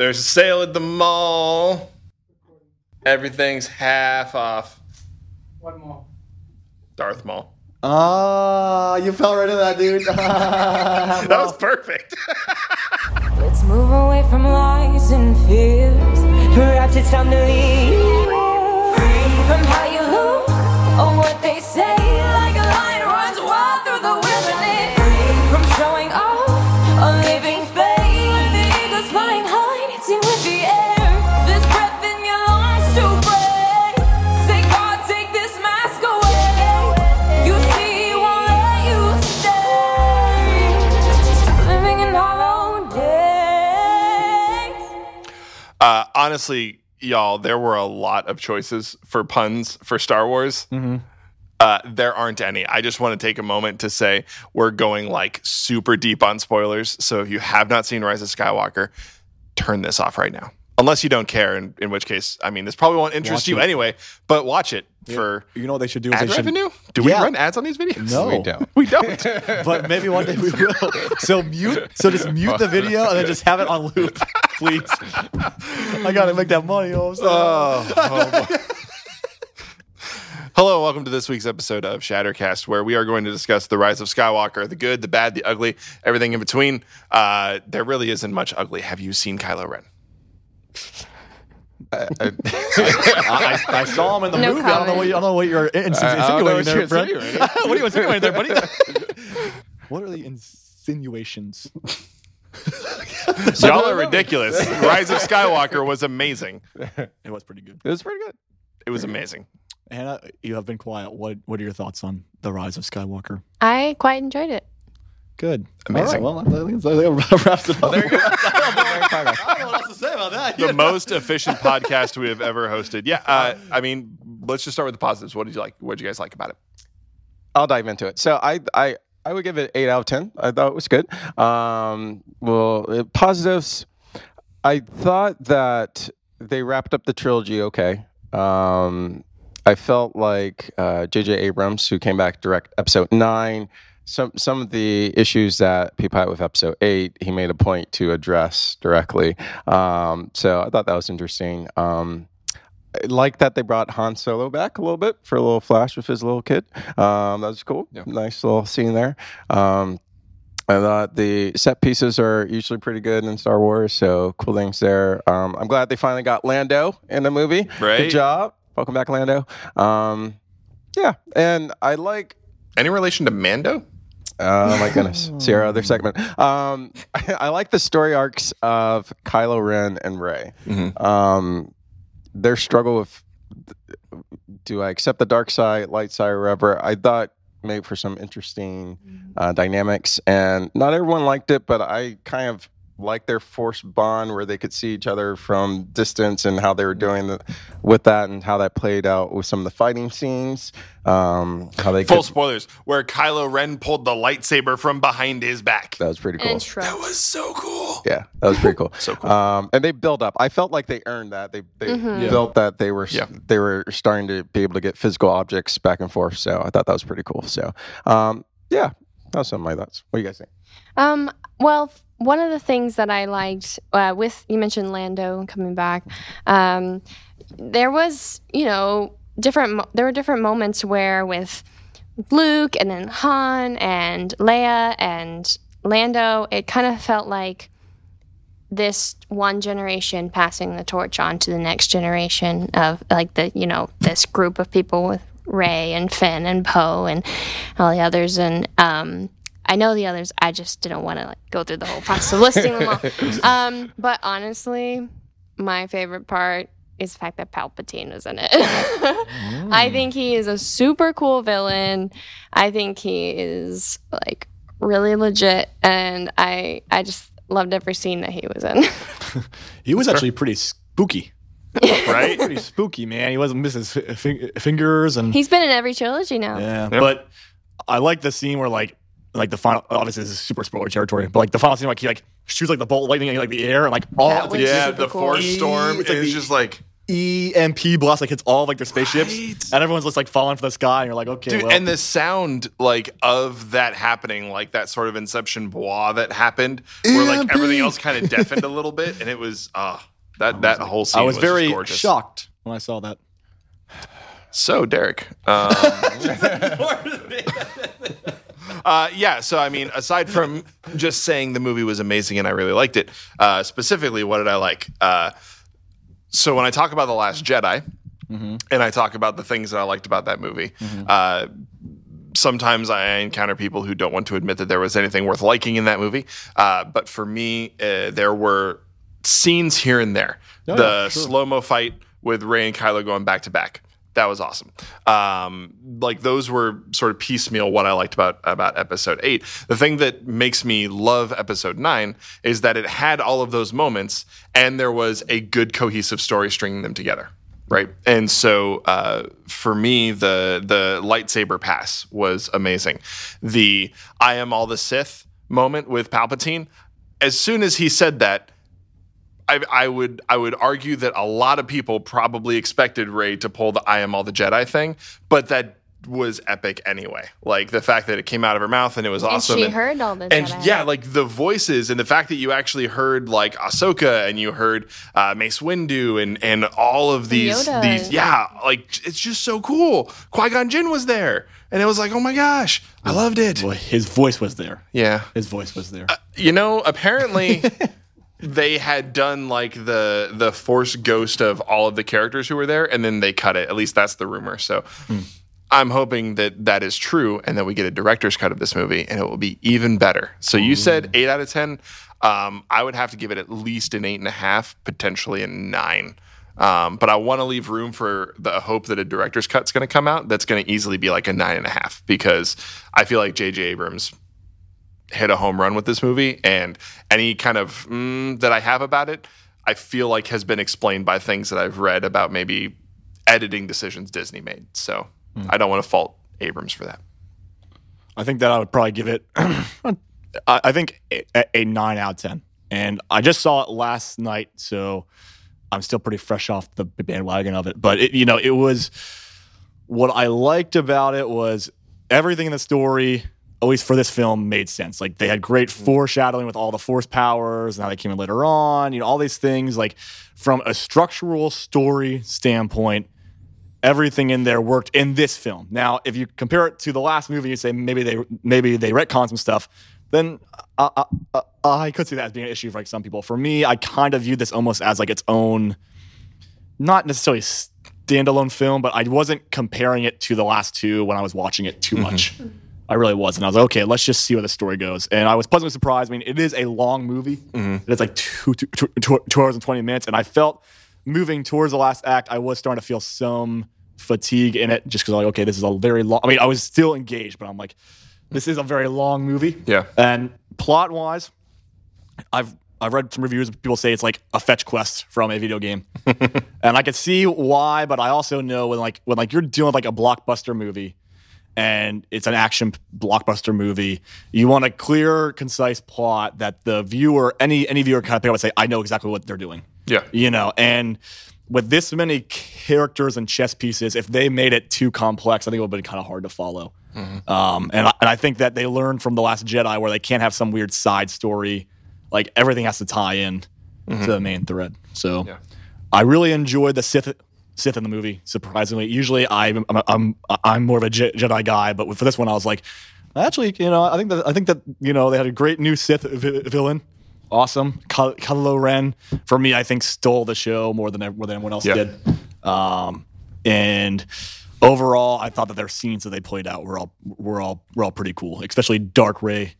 There's a sale at the mall. Everything's half off. What more? Darth Mall. Ah, you fell right into that, dude. That was perfect. Let's move away from lies and fears. Perhaps it's time to leave. Free from how you look or what they say. Honestly, y'all, there were a lot of choices for puns for Star Wars. Uh, there aren't any. I just want to take a moment to say we're going like super deep on spoilers. So if you have not seen Rise of Skywalker, turn this off right now. Unless you don't care, in, in which case, I mean, this probably won't interest Watch you it. anyway, but watch it for You know what they should do? Ad they should, revenue. Do we Yeah. run ads on these videos? No, We don't. We don't. but maybe one day we will. So mute. So just mute the video and then just have it on loop, please. I gotta make that money. You know what I'm saying? Oh, oh. Hello, welcome to this week's episode of Shattercast, where we are going to discuss the rise of Skywalker, the good, the bad, the ugly, everything in between. Uh, there really isn't much ugly. Have you seen Kylo Ren? Uh, uh, I, I, I saw him in the No movie. I don't know what you, I don't know what you're ins- uh, I don't know insinuating what there, you're friend. what are you insinuating there, buddy? what are the insinuations? Y'all are ridiculous. rise of Skywalker was amazing. It was pretty good. It was pretty good. It was amazing. Hannah, you have been quiet. What What are your thoughts on the rise of Skywalker? I quite enjoyed it. Good. Amazing. All right, well, I think that wraps it up. Very progress. I don't know what else to say about that. The most efficient podcast we have ever hosted. Yeah, uh, I mean, let's just start with the positives. What did you like? What did you guys like about it? I'll dive into it. So I I I would give it eight out of ten. I thought it was good. Um, well, uh, positives. I thought that they wrapped up the trilogy okay. Um, I felt like uh, J.J. Abrams, who came back to direct episode nine, some some of the issues that people had with episode eight, he made a point to address directly. Um, so I thought that was interesting. Um, I like that they brought Han Solo back a little bit for a little flash with his little kid. Um, that was cool. Nice little scene there. Um, I thought the set pieces are usually pretty good in Star Wars, so cool things there. Um, I'm glad they finally got Lando in the movie. Right. Good job. Welcome back, Lando. Um, yeah, and I like Any relation to Mando? Oh my goodness, Sierra, other segment. Um, I, like the story arcs of Kylo Ren and Rey. Um, their struggle with do I accept the dark side, light side, or whatever. I thought made for some interesting uh, dynamics, and not everyone liked it, but I kind of liked their forced bond where they could see each other from distance and how they were doing the, with that and how that played out with some of the fighting scenes. Um, how they Full could, spoilers, where Kylo Ren pulled the lightsaber from behind his back. that was pretty cool. And Shrek. was so cool. Yeah, that was pretty cool. So cool. Um, and they built up. I felt like they earned that. They they built that. They were Yeah. they were starting to be able to get physical objects back and forth. So I thought that was pretty cool. So um, yeah, that was some of my thoughts. What do you guys think? Um, well, f- one of the things that I liked uh, with you mentioned Lando coming back, um, there was you know different. There were different moments where with Luke and then Han and Leia and Lando, it kind of felt like this one generation passing the torch on to the next generation of like the you know this group of people with Rey and Finn and Poe and all the others and um, I know the others. I just didn't want to like go through the whole process of listing them all. Um, but honestly, my favorite part is the fact that Palpatine was in it. I think he is a super cool villain. I think he is like really legit, and I I just loved every scene that he was in. He was actually pretty spooky. Right? Pretty spooky, man. He wasn't missing his fi- fing- fingers and He's been in every trilogy now. yeah. But I like the scene where like like the final. Obviously, this is super spoiler territory, but like the final scene, like he like shoots like the bolt of lightning in like the air and like all That the yeah, the cool. Force Storm It's like is the- just like EMP blast like hits all of like their spaceships, Right. and everyone's just like falling for the sky, and you're like, okay, Dude, well, and the sound like of that happening, like that sort of Inception bois that happened, where like everything else kind of deafened a little bit, and it was ah that that whole scene I was, just very gorgeous. shocked when I saw that. So Derek, um, uh, yeah. So I mean, aside from just saying the movie was amazing and I really liked it, uh, specifically, what did I like? Uh, so when I talk about the Last Jedi, and I talk about the things that I liked about that movie, uh, sometimes I encounter people who don't want to admit that there was anything worth liking in that movie. Uh, but for me, uh, there were scenes here and there. the yeah, sure. slow mo fight with Rey and Kylo going back to back. That was awesome. Um, like those were sort of piecemeal what I liked about about episode eight. The thing that makes me love episode nine is that it had all of those moments, and there was a good cohesive story stringing them together right? And so uh, for me, the the lightsaber pass was amazing. The "I am all the Sith" moment with Palpatine. As soon as he said that, I, I would I would argue that a lot of people probably expected Rey to pull the "I am all the Jedi" thing, but that was epic anyway. Like the fact that it came out of her mouth and it was And awesome. she heard all the and Jedi. yeah, like the voices and the fact that you actually heard like Ahsoka and you heard uh, Mace Windu and and all of these Yoda. these yeah, like it's just so cool. Qui Gon Jinn was there, and it was like, oh my gosh, I loved it. Well, his voice was there. Yeah, His voice was there. you know, apparently. They had done like the the force ghost of all of the characters who were there, and then they cut it. At least that's the rumor. So, I'm hoping that that is true, and that we get a director's cut of this movie, and it will be even better. So you said eight out of ten. Um, I would have to give it at least an eight and a half, potentially a nine. Um, but I want to leave room for the hope that a director's cut's going to come out that's going to easily be like a nine and a half because I feel like J.J. Abrams hit a home run with this movie, and any kind of mm, that I have about it, I feel like has been explained by things that I've read about maybe editing decisions Disney made. So I don't want to fault Abrams for that. I think that I would probably give it. I, I think a, a nine out of ten. And I just saw it last night, so I'm still pretty fresh off the bandwagon of it. But it, you know, it was what I liked about it was everything in the story. At least for this film, made sense. Like they had great foreshadowing with all the force powers and how they came in later on. You know, all these things. Like from a structural story standpoint, everything in there worked in this film. Now, if you compare it to the last movie, you say maybe they maybe they retcon some stuff. Then uh, uh, uh, I could see that as being an issue for like some people. For me, I kind of viewed this almost as like its own, not necessarily standalone film, but I wasn't comparing it to the last two when I was watching it too much. I really was, and I was like, okay, let's just see where the story goes. And I was pleasantly surprised. I mean, it is a long movie. Mm-hmm. It's like two, two, two, two, hours and twenty minutes, and I felt moving towards the last act, I was starting to feel some fatigue in it, just because like, okay, this is a very long. I mean, I was still engaged, but I'm like, this is a very long movie. Yeah. And plot wise, I've I've read some reviews. People say it's like a fetch quest from a video game, and I can see why. But I also know when like when like you're doing like a blockbuster movie, and it's an action blockbuster movie, you want a clear, concise plot that the viewer, any any viewer, kind of pick up and say, I know exactly what they're doing. Yeah. You know, and with this many characters and chess pieces, if they made it too complex, I think it would have been kind of hard to follow. Um, and, I, and I think that they learned from The Last Jedi where they can't have some weird side story. Like everything has to tie in to the main thread. So Yeah. I really enjoyed the Sith. Sith in the movie, surprisingly. Usually, I'm I'm I'm, I'm more of a Je- Jedi guy, but for this one, I was like, actually, you know, I think that I think that you know they had a great new Sith vi- villain, awesome. Kylo Ren, for me, I think stole the show more than more than anyone else Yeah. did. Um, and overall, I thought that their scenes that they played out were all were all were all pretty cool, especially Dark Rey.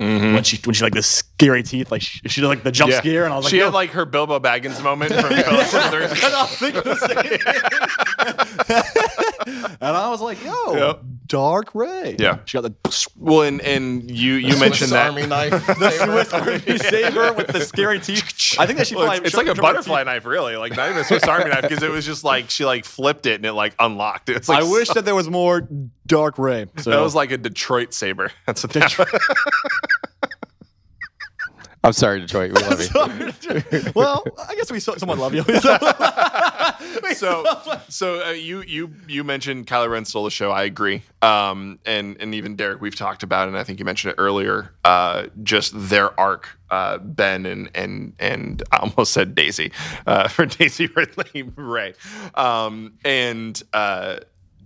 Mm-hmm. When she when she like the scary teeth, like she, she did like the jump Yeah. scare, and I was like, she "Yo, had like her Bilbo Baggins moment from Fellowship of the Ring. I was thinking the same. and I was like, yo, Yep. Dark Rey. Yeah. She got the, Well, and and you you mentioned that Army knife. the Swiss Army saber with the scary teeth. I think that she Well, probably it's, it's like a showed her butterfly knife, really. Like not even a Swiss Army knife, because it was just like she like flipped it and it like unlocked. It's like I wish that there was more Dark Rey. So that was like a Detroit saber. That's what that was. I'm sorry, Detroit. We love you. well, I guess we so- somewhat love you. so so uh, you you you mentioned Kylo Ren stole the show. I agree. Um, and and even Derek, we've talked about, it, and I think you mentioned it earlier. Uh, just their arc, uh, Ben and and and I almost said Daisy uh, for Daisy Ridley Rey, um, and uh,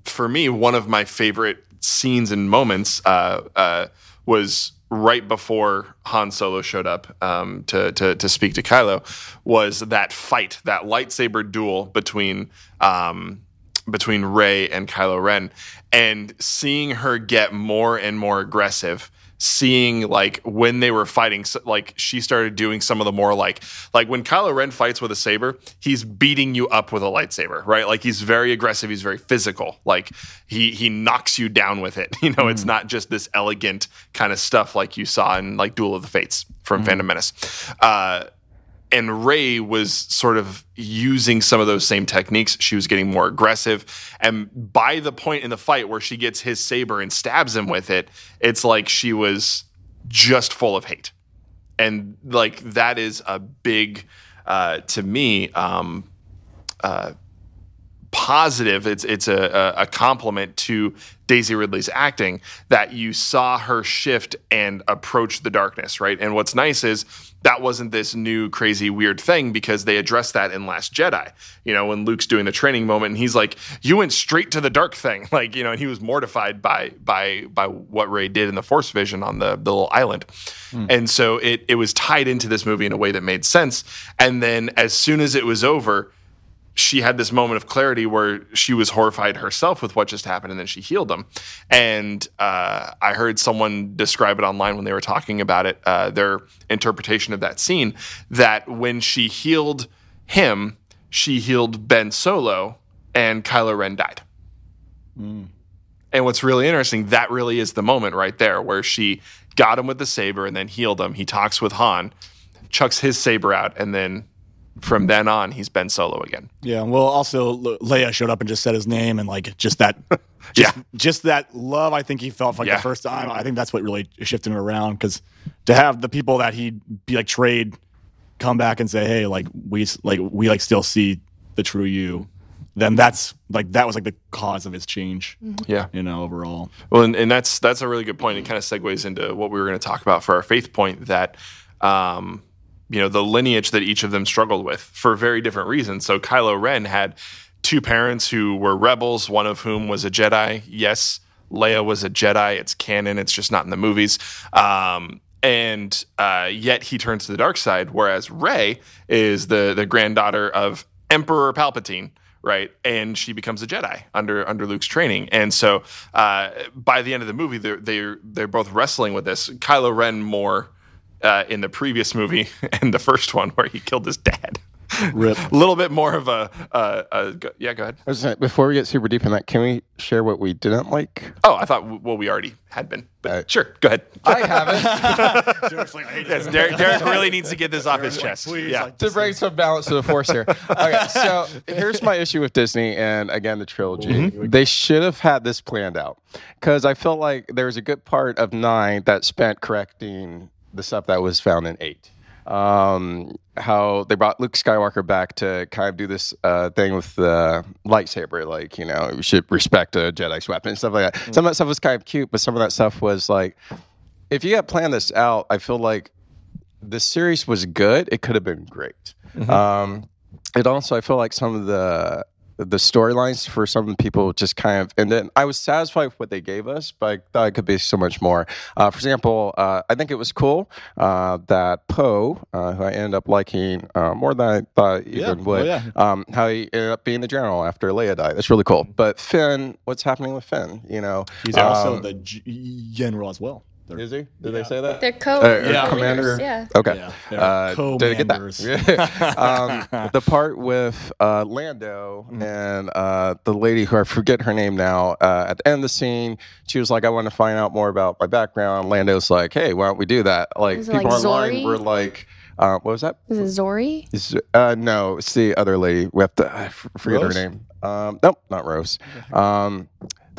for me, one of my favorite scenes and moments uh, uh, was right before Han Solo showed up um, to, to to speak to Kylo was that fight, that lightsaber duel between um, between Rey and Kylo Ren, and seeing her get more and more aggressive. Seeing like when they were fighting, like she started doing some of the more like like when Kylo Ren fights with a saber, he's beating you up with a lightsaber, right? Like he's very aggressive, he's very physical. Like he he knocks you down with it. You know, it's not just this elegant kind of stuff like you saw in like Duel of the Fates from Phantom Menace. Uh, and Rey was sort of using some of those same techniques. She was getting more aggressive. And by the point in the fight where she gets his saber and stabs him with it, it's like she was just full of hate. And like that is a big, uh, to me, um, uh, positive. It's it's a, a compliment to Daisy Ridley's acting that you saw her shift and approach the darkness, right? And what's nice is that wasn't this new crazy weird thing because they addressed that in Last Jedi. You know, when Luke's doing the training moment and he's like, "You went straight to the dark thing," like you know, and he was mortified by by by what Rey did in the Force Vision on the the little island. Hmm. And so it it was tied into this movie in a way that made sense. And then as soon as it was over she had this moment of clarity where she was horrified herself with what just happened and then she healed them. And uh, i heard someone describe it online when they were talking about it uh, their interpretation of that scene that when she healed him she healed ben solo and kylo ren died. And what's really interesting that really is the moment right there where she got him with the saber and then healed him. He talks with han chucks his saber out and then from then on he's ben solo again Yeah, well, also Le- Leia showed up and just said his name, and like just that, just, Yeah. just that love I think he felt for like Yeah. the first time. I think that's what really shifted him around because to have the people that he'd be like trade come back and say, hey, like we like we like still see the true you, then that's like that was like the cause of his change. yeah You know, overall. Well, and, and that's that's a really good point. It kind of segues into what we were going to talk about for our faith point that, um, you know, the lineage that each of them struggled with for very different reasons. So Kylo Ren had two parents who were rebels, one of whom was a Jedi. Yes, Leia was a Jedi. It's canon. It's just not in the movies. Um, and uh, yet he turns to the dark side, whereas Rey is the the granddaughter of Emperor Palpatine right? And she becomes a Jedi under under Luke's training. And so uh, by the end of the movie, they're they're they're both wrestling with this. Kylo Ren more uh, in the previous movie and the first one where he killed his dad. Rip. a little bit more of a, a, a go- yeah. Go ahead. I was gonna- Before we get super deep in that, can we share what we didn't like? Oh, I thought well we already had been, but Uh, sure. Go ahead. I haven't. yes, Derek, Derek really needs to get this off his chest. Please, yeah. to bring some balance to the force here. Okay, so here's my issue with Disney and again the trilogy. They should have had this planned out because I felt like there was a good part of nine that spent correcting the stuff that was found in eight. Um, how they brought Luke Skywalker back to kind of do this uh, thing with the lightsaber, like you know, you should respect a Jedi's weapon and stuff like that. Some of that stuff was kind of cute, but some of that stuff was like, if you had planned this out, I feel like the series was good. It could have been great. Um, it also, I feel like some of the the storylines for some people just kind of ended. I was satisfied with what they gave us, but I thought it could be so much more. Uh, for example, uh, I think it was cool uh, that Poe, uh, who I ended up liking uh, more than I thought Yeah. even would, Oh, yeah. um, how he ended up being the general after Leia died. That's really cool. But Finn, what's happening with Finn? You know, He's also um, the g- general as well. They're- is he? Did they say that? They're co Uh, Yeah. commander. Yeah. Okay. Yeah, they're Uh, did I get co-members. that? um, the part with uh, Lando Mm. and uh, the lady who I forget her name now. Uh, at the end of the scene, she was like, "I want to find out more about my background." Lando's like, "Hey, why don't we do that?" Like Was people like online Zorii? were like, uh, "What was that?" Is it Zorii? Is, uh, no, it's the other lady. We have to I f- forget Rose? her name. Um, nope, not Rose. Um,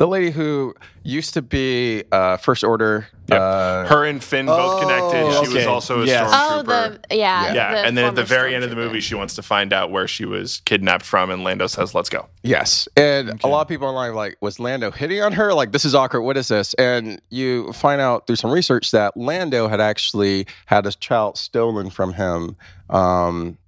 the lady who used to be uh, First Order. Uh, Her and Finn both connected. She was okay. also a Yes. Oh, stormtrooper. the yeah, yeah, and then at the former very end of the stormtrooper. movie, she wants to find out where she was kidnapped from, and Lando says, "Let's go." Yes, and a lot of people online were like, was Lando hitting on her? Like, this is awkward. What is this? And you find out through some research that Lando had actually had his child stolen from him um,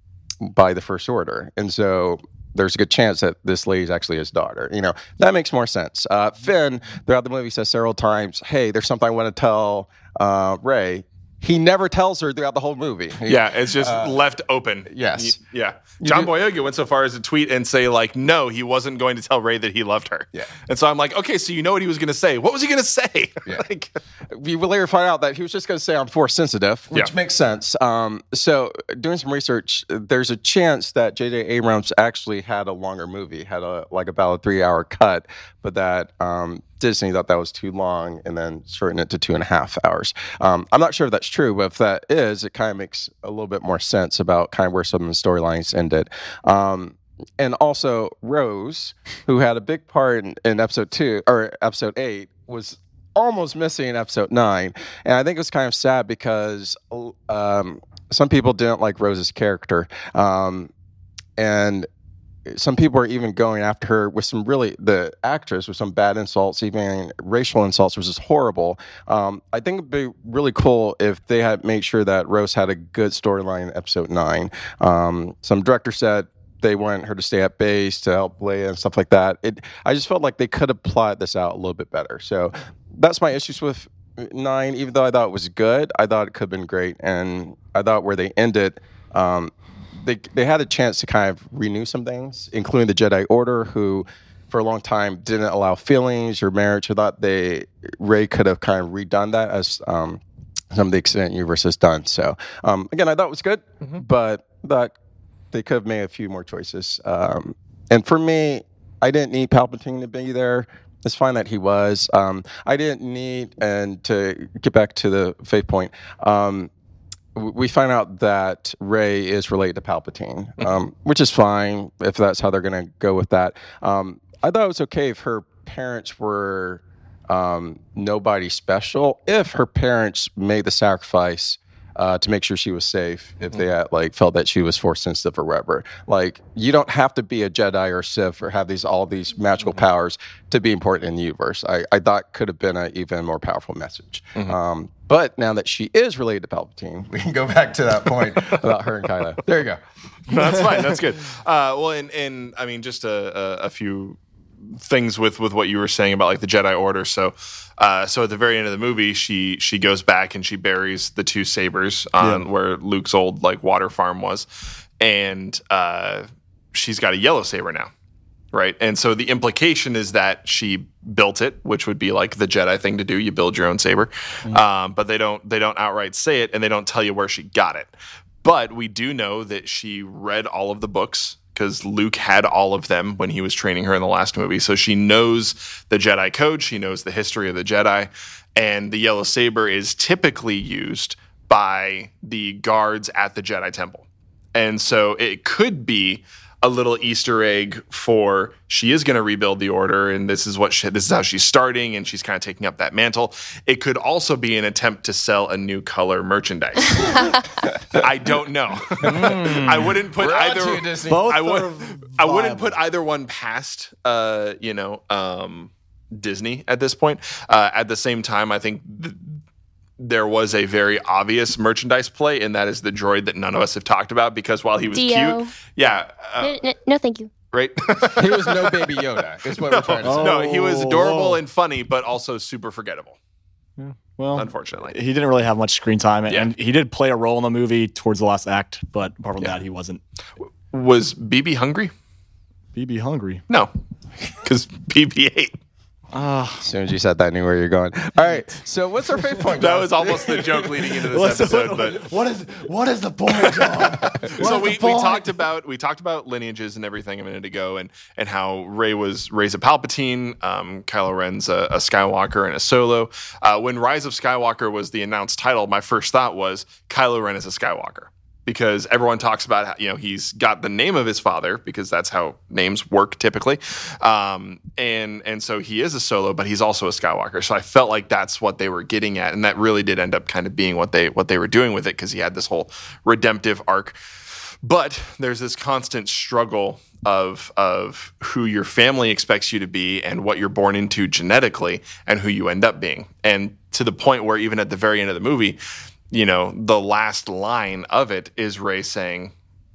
by the First Order, and so there's a good chance that this lady's actually his daughter. You know, that makes more sense. Uh, Finn, throughout the movie, says several times, "Hey, there's something I want to tell uh, Rey." He never tells her throughout the whole movie. He- Yeah, it's just left open. yes. Y- Yeah. John Boyega went so far as to tweet and say, like, no, he wasn't going to tell Rey that he loved her. Yeah. And so I'm like, okay, so you know what he was going to say. What was he going to say? Yeah. like, we will later find out that he was just going to say I'm force sensitive, which Yeah. makes sense. Um, so, doing some research, there's a chance that J.J. Abrams actually had a longer movie, had a like about a three hour cut, but that um, Disney thought that was too long and then shortened it to two and a half hours. Um, I'm not sure if that's true, but if that is, it kind of makes a little bit more sense about kind of where some of the storylines ended. Um, and also Rose, who had a big part in, in episode two or episode eight, was almost missing in episode nine, and I think it was kind of sad because um, some people didn't like Rose's character, um, and some people are even going after her with some really the actress with some bad insults, even racial insults, which is horrible. Um, I think it'd be really cool if they had made sure that Rose had a good storyline in episode nine. Um, some director said they want her to stay at base to help Leia and stuff like that. It, I just felt like they could have plotted this out a little bit better. So that's my issues with nine. Even though I thought it was good, I thought it could have been great, and I thought where they ended. Um, they, they had a chance to kind of renew some things, including the Jedi Order, who for a long time didn't allow feelings or marriage. I thought they Rey could have kind of redone that as um, some of the extent universe has done. So um, again, I thought it was good, but that they could have made a few more choices. Um, and for me, I didn't need Palpatine to be there. It's fine that he was. Um, I didn't need, and to get back to the faith point, um, we find out that Rey is related to Palpatine, um, which is fine if that's how they're going to go with that. Um, I thought it was okay if her parents were um, nobody special, if her parents made the sacrifice uh, to make sure she was safe, if they had, like felt that she was force sensitive or whatever. Like you don't have to be a Jedi or Sith or have these all these magical powers to be important in the universe. I, I thought could have been an even more powerful message. Um, but now that she is related to Palpatine, we can go back to that point about her and Kylo. There you go. No, that's fine. That's good. Uh, well, and, and I mean, just a, a, a few things with with what you were saying about like the Jedi Order. So, uh, so at the very end of the movie, she she goes back and she buries the two sabers on where Luke's old like water farm was, and uh, she's got a yellow saber now. Right. And so the implication is that she built it, which would be like the Jedi thing to do. You build your own saber. Um, but they don't they don't outright say it and they don't tell you where she got it. But we do know that she read all of the books because Luke had all of them when he was training her in the last movie. So she knows the Jedi code, she knows the history of the Jedi, and the yellow saber is typically used by the guards at the Jedi Temple. And so it could be a little Easter egg for she is going to rebuild the order, and this is what she, this is how she's starting, and she's kind of taking up that mantle. It could also be an attempt to sell a new color merchandise. I don't know. I wouldn't put Brought to either. Disney. Both I would, I wouldn't put either one past. Uh, you know, um, Disney at this point. Uh, at the same time, I think. Th- there was a very obvious merchandise play, and that is the droid that none of us have talked about because while he was D-O. cute, yeah, uh, N- n- no, thank you. right. He was no baby Yoda. Is what we're trying to say. no, he was adorable Oh. and funny, but also super forgettable. Well, Unfortunately, he didn't really have much screen time, and, Yeah. and he did play a role in the movie towards the last act. But apart from that, he wasn't. was BB hungry? BB hungry. No, because BB ate. As soon as you said that, I knew where you're going. All right. So what's our favorite point? That was almost the joke leading into this What's the- episode, but. what is what is the point, John? so we, we talked about we talked about lineages and everything a minute ago, and and how Rey was Rey's a Palpatine, um, Kylo Ren's a, a Skywalker and a Solo. Uh, when Rise of Skywalker was the announced title, my first thought was Kylo Ren is a Skywalker. Because everyone talks about how you know he's got the name of his father because that's how names work typically, um, and and so he is a solo, but he's also a Skywalker. So I felt like that's what they were getting at, and that really did end up kind of being what they what they were doing with it because he had this whole redemptive arc. But there's this constant struggle of of who your family expects you to be and what you're born into genetically and who you end up being. And to the point where even at the very end of the movie, you know, the last line of it is Rey saying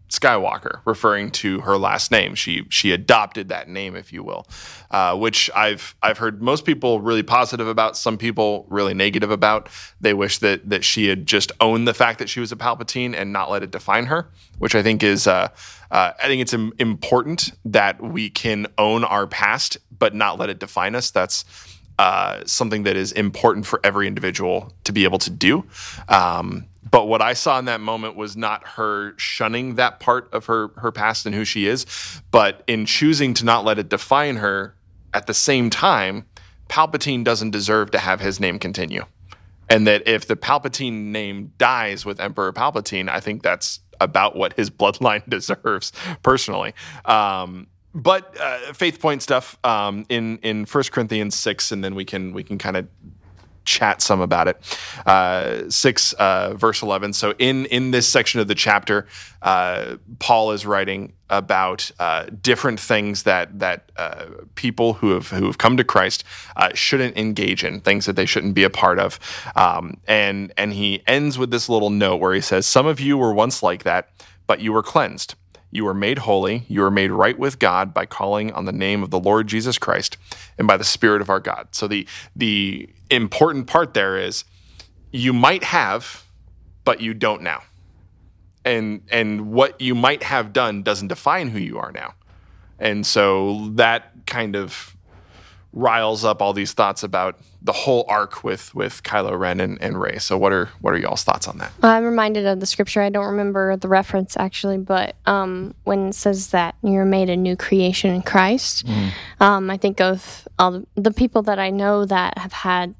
Skywalker, referring to her last name. She she adopted that name, if you will, uh, which I've I've heard most people really positive about. Some people really negative about. They wish that that she had just owned the fact that she was a Palpatine and not let it define her. Which I think is uh, uh, I think it's Im- important that we can own our past but not let it define us. That's uh, something that is important for every individual to be able to do. Um, but what I saw in that moment was not her shunning that part of her her past and who she is, but in choosing to not let it define her. At the same time, Palpatine doesn't deserve to have his name continue, and that if the Palpatine name dies with Emperor Palpatine, I think that's about what his bloodline deserves personally. Um, but uh, faith point stuff um, in in First Corinthians six, and then we can we can kind of chat some about it. Uh, six uh, verse eleven. So in in this section of the chapter, uh, Paul is writing about uh, different things that that uh, people who have who have come to Christ shouldn't engage in, things that they shouldn't be a part of. Um, and and he ends with this little note where he says, "Some of you were once like that, but you were cleansed." You are made holy. You are made right with God by calling on the name of the Lord Jesus Christ and by the Spirit of our God. So the the important part there is you might have, but you don't now. And and what you might have done doesn't define who you are now. And so that kind of riles up all these thoughts about the whole arc with with Kylo Ren and, and Rey. So what are what are y'all's thoughts on that? I'm reminded of the scripture. I don't remember the reference actually, but um, when it says that you're made a new creation in Christ, um, I think of all the, the people that I know that have had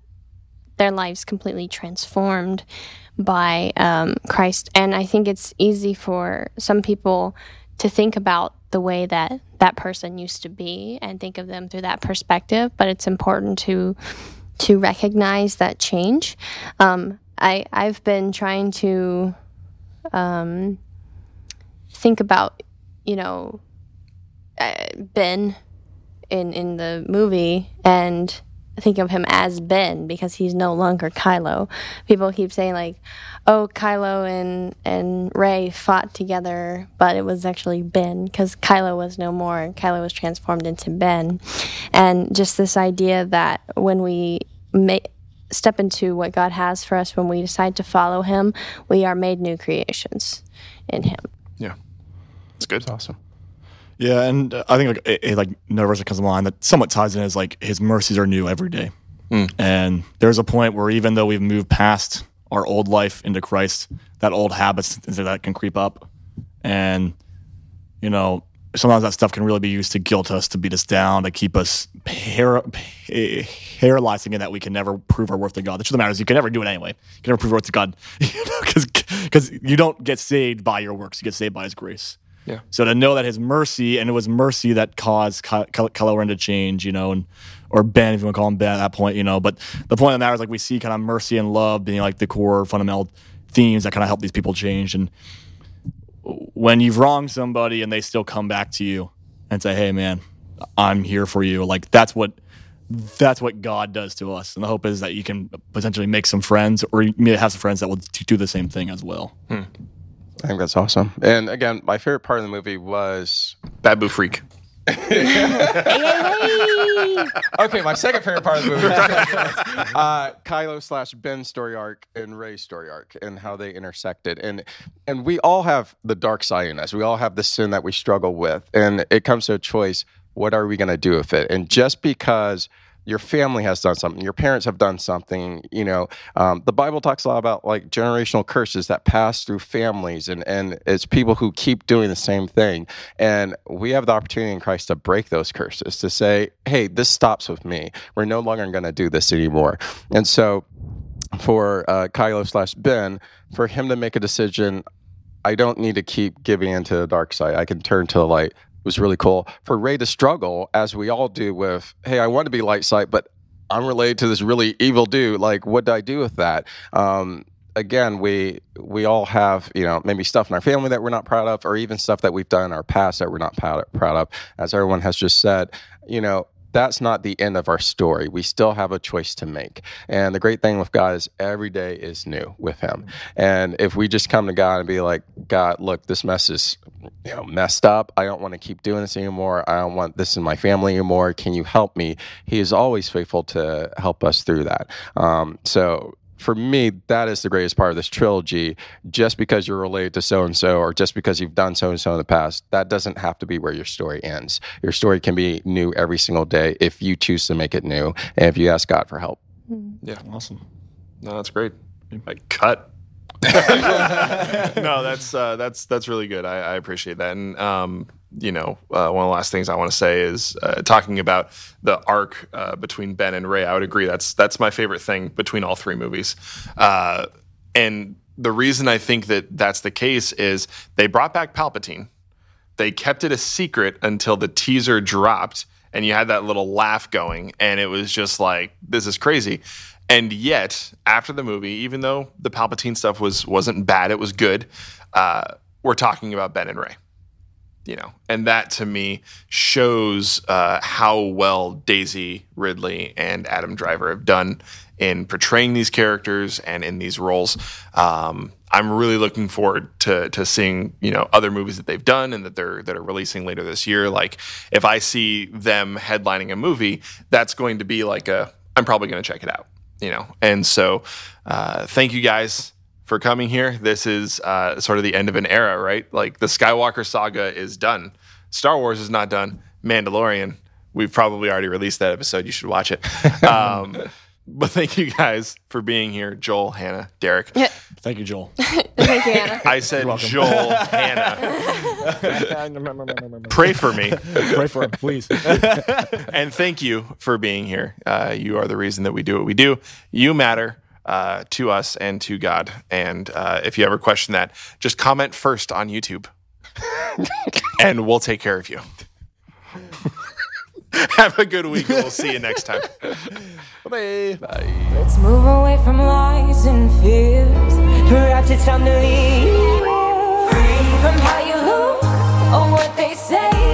their lives completely transformed by um, Christ. And I think it's easy for some people to think about the way that that person used to be and think of them through that perspective. But it's important to to recognize that change. Um, I I've been trying to um, think about you know uh, Ben in in the movie and think of him as Ben because he's no longer Kylo. People keep saying like, "Oh, Kylo and and Rey fought together, but it was actually Ben because Kylo was no more. Kylo was transformed into Ben." And just this idea that when we make step into what God has for us when we decide to follow him, we are made new creations in him. Yeah, it's good. That's awesome. Yeah, and I think like a, a, like another verse that comes to mind that somewhat ties in is like His mercies are new every day, hmm. and there's a point where even though we've moved past our old life into Christ, that old habits that can creep up, and you know sometimes that stuff can really be used to guilt us, to beat us down, to keep us par- pa- paralyzing in that we can never prove our worth to God. The truth of the matter is you can never do it anyway. You can never prove your worth to God because you don't get saved by your works. You get saved by His grace. Yeah. So to know that His mercy, and it was mercy that caused Kylo Ren to change, you know, and or Ben, if you want to call him Ben at that point, you know. But the point of the matter like, we see kind of mercy and love being like the core fundamental themes that kind of help these people change. And when you've wronged somebody and they still come back to you and say, "Hey, man, I'm here for you," like that's what that's what God does to us. And the hope is that you can potentially make some friends, or have some friends that will do the same thing as well. Hmm. I think that's awesome. And again, my favorite part of the movie was Babu Frik. Okay. My second favorite part of the movie, uh, Kylo slash Ben story arc and Rey story arc, and how they intersected. And and we all have the dark side in us. We all have the sin that we struggle with, and it comes to a choice: what are we going to do with it? And just because your family has done something, your parents have done something, you know, um, the Bible talks a lot about like generational curses that pass through families, and and it's people who keep doing the same thing. And we have the opportunity in Christ to break those curses, to say, hey, this stops with me. We're no longer going to do this anymore. And so, for uh, Kylo slash Ben, for him to make a decision. I don't need to keep giving into the dark side. I can turn to the light. Was really cool for Rey to struggle, as we all do, with, hey, I want to be light side, but I'm related to this really evil dude. Like, what do I do with that? Um, again, we we all have you know maybe stuff in our family that we're not proud of, or even stuff that we've done in our past that we're not proud proud of. As everyone has just said, you know. That's not the end of our story. We still have a choice to make. And the great thing with God is every day is new with Him. And if we just come to God and be like, God, look, this mess is you know messed up. I don't want to keep doing this anymore. I don't want this in my family anymore. Can you help me? He is always faithful to help us through that. Um, so for me, that is the greatest part of this trilogy. Just because you're related to so and so, or just because you've done so and so in the past, that doesn't have to be where your story ends. Your story can be new every single day if you choose to make it new and if you ask God for help. Mm-hmm. Yeah. Awesome. No, that's great. Like cut. no, that's uh, that's that's really good. I, I appreciate that. And um, you know, uh, one of the last things I want to say is uh, talking about the arc uh, between Ben and Rey. I would agree. That's that's my favorite thing between all three movies. Uh, and the reason I think that that's the case is they brought back Palpatine. They kept it a secret until the teaser dropped, and you had that little laugh going, and it was just like, this is crazy. And yet, after the movie, even though the Palpatine stuff was wasn't bad, it was good. Uh, we're talking about Ben and Rey, you know, and that to me shows uh, how well Daisy Ridley and Adam Driver have done in portraying these characters and in these roles. Um, I'm really looking forward to to seeing you know other movies that they've done and that they're that are releasing later this year. Like if I see them headlining a movie, that's going to be like a I'm probably going to check it out you know and so uh, thank you guys for coming here. This is uh, sort of the end of an era right? Like the skywalker saga is done. Star wars is not done. Mandalorian we've probably already released that episode. You should watch it. Um, but thank you guys for being here joel hannah derek Yeah. Thank you, Joel. Thank you, Anna. i said joel hannah pray for me Pray for him, please. and thank you for being here. Uh, you are the reason that we do what we do. You matter uh, to us and to God. And uh, if you ever question that, just comment first on YouTube, and we'll take care of you. Have a good week. and We'll see you next time. Bye. Let's move away from lies and fears. Perhaps it's time to leave. Free from how you look or what they say.